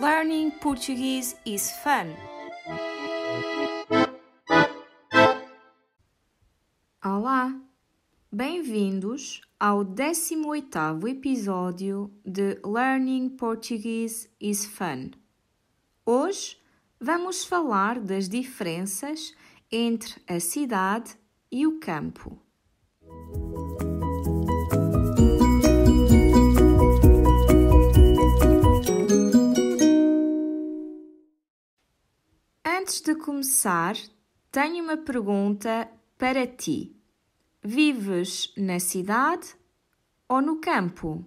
Learning Portuguese is fun. Olá, bem-vindos ao 18º episódio de Learning Portuguese is fun. Hoje vamos falar das diferenças entre a cidade e o campo. Antes de começar, tenho uma pergunta para ti. Vives na cidade ou no campo?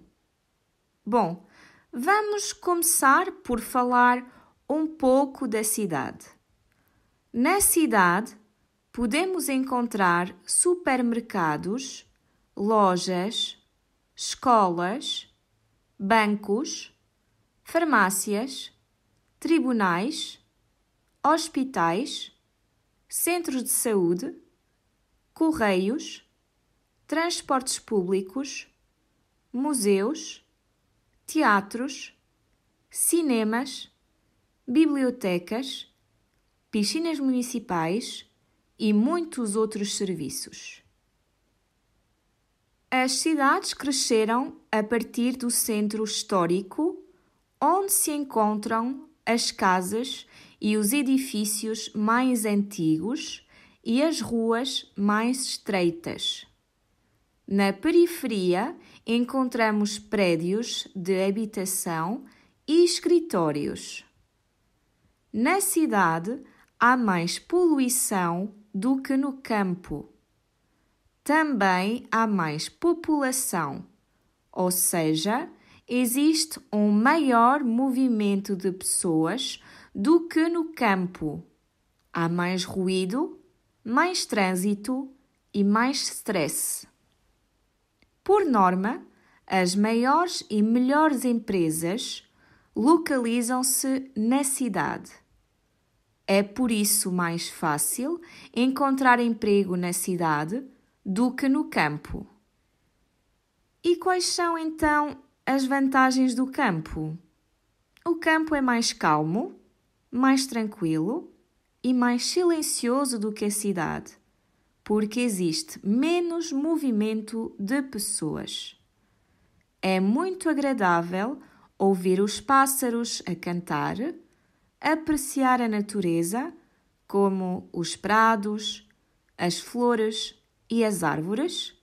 Bom, vamos começar por falar um pouco da cidade. Na cidade, podemos encontrar supermercados, lojas, escolas, bancos, farmácias, tribunais, hospitais, centros de saúde, correios, transportes públicos, museus, teatros, cinemas, bibliotecas, piscinas municipais e muitos outros serviços. As cidades cresceram a partir do centro histórico, onde se encontram as casas e os edifícios mais antigos e as ruas mais estreitas. Na periferia encontramos prédios de habitação e escritórios. Na cidade há mais poluição do que no campo. Também há mais população, ou seja, existe um maior movimento de pessoas do que no campo. Há mais ruído, mais trânsito e mais stress. Por norma, as maiores e melhores empresas localizam-se na cidade. É por isso mais fácil encontrar emprego na cidade do que no campo. E quais são então as vantagens do campo? O campo é mais calmo, mais tranquilo e mais silencioso do que a cidade, porque existe menos movimento de pessoas. É muito agradável ouvir os pássaros a cantar, apreciar a natureza, como os prados, as flores e as árvores.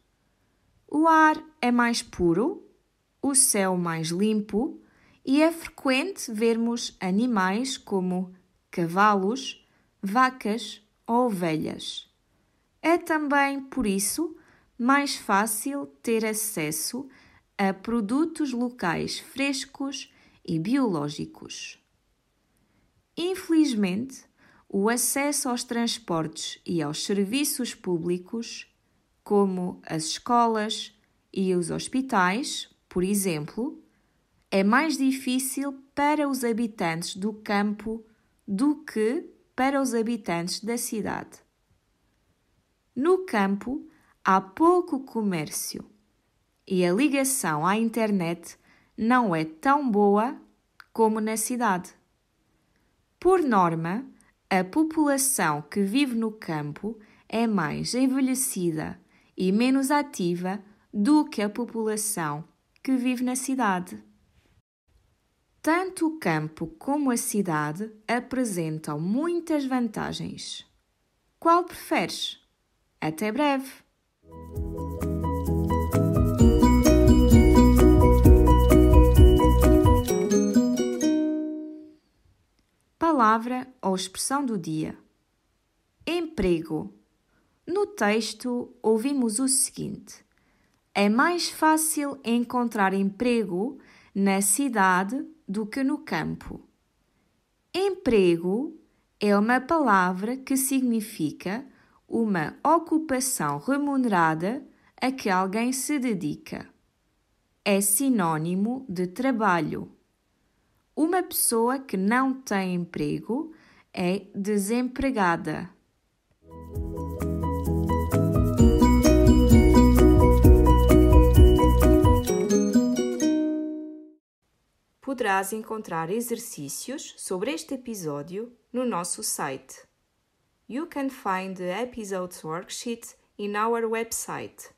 O ar é mais puro, o céu mais limpo e é frequente vermos animais como cavalos, vacas ou ovelhas. É também, por isso, mais fácil ter acesso a produtos locais frescos e biológicos. Infelizmente, o acesso aos transportes e aos serviços públicos, como as escolas e os hospitais, por exemplo, é mais difícil para os habitantes do campo do que para os habitantes da cidade. No campo há pouco comércio e a ligação à internet não é tão boa como na cidade. Por norma, a população que vive no campo é mais envelhecida e menos ativa do que a população que vive na cidade. Tanto o campo como a cidade apresentam muitas vantagens. Qual preferes? Até breve! Palavra ou expressão do dia: Emprego. No texto, ouvimos o seguinte: É mais fácil encontrar emprego na cidade do que no campo. Emprego é uma palavra que significa uma ocupação remunerada a que alguém se dedica. É sinônimo de trabalho. Uma pessoa que não tem emprego é desempregada. Poderás encontrar exercícios sobre este episódio no nosso site. You can find the episode's worksheet in our website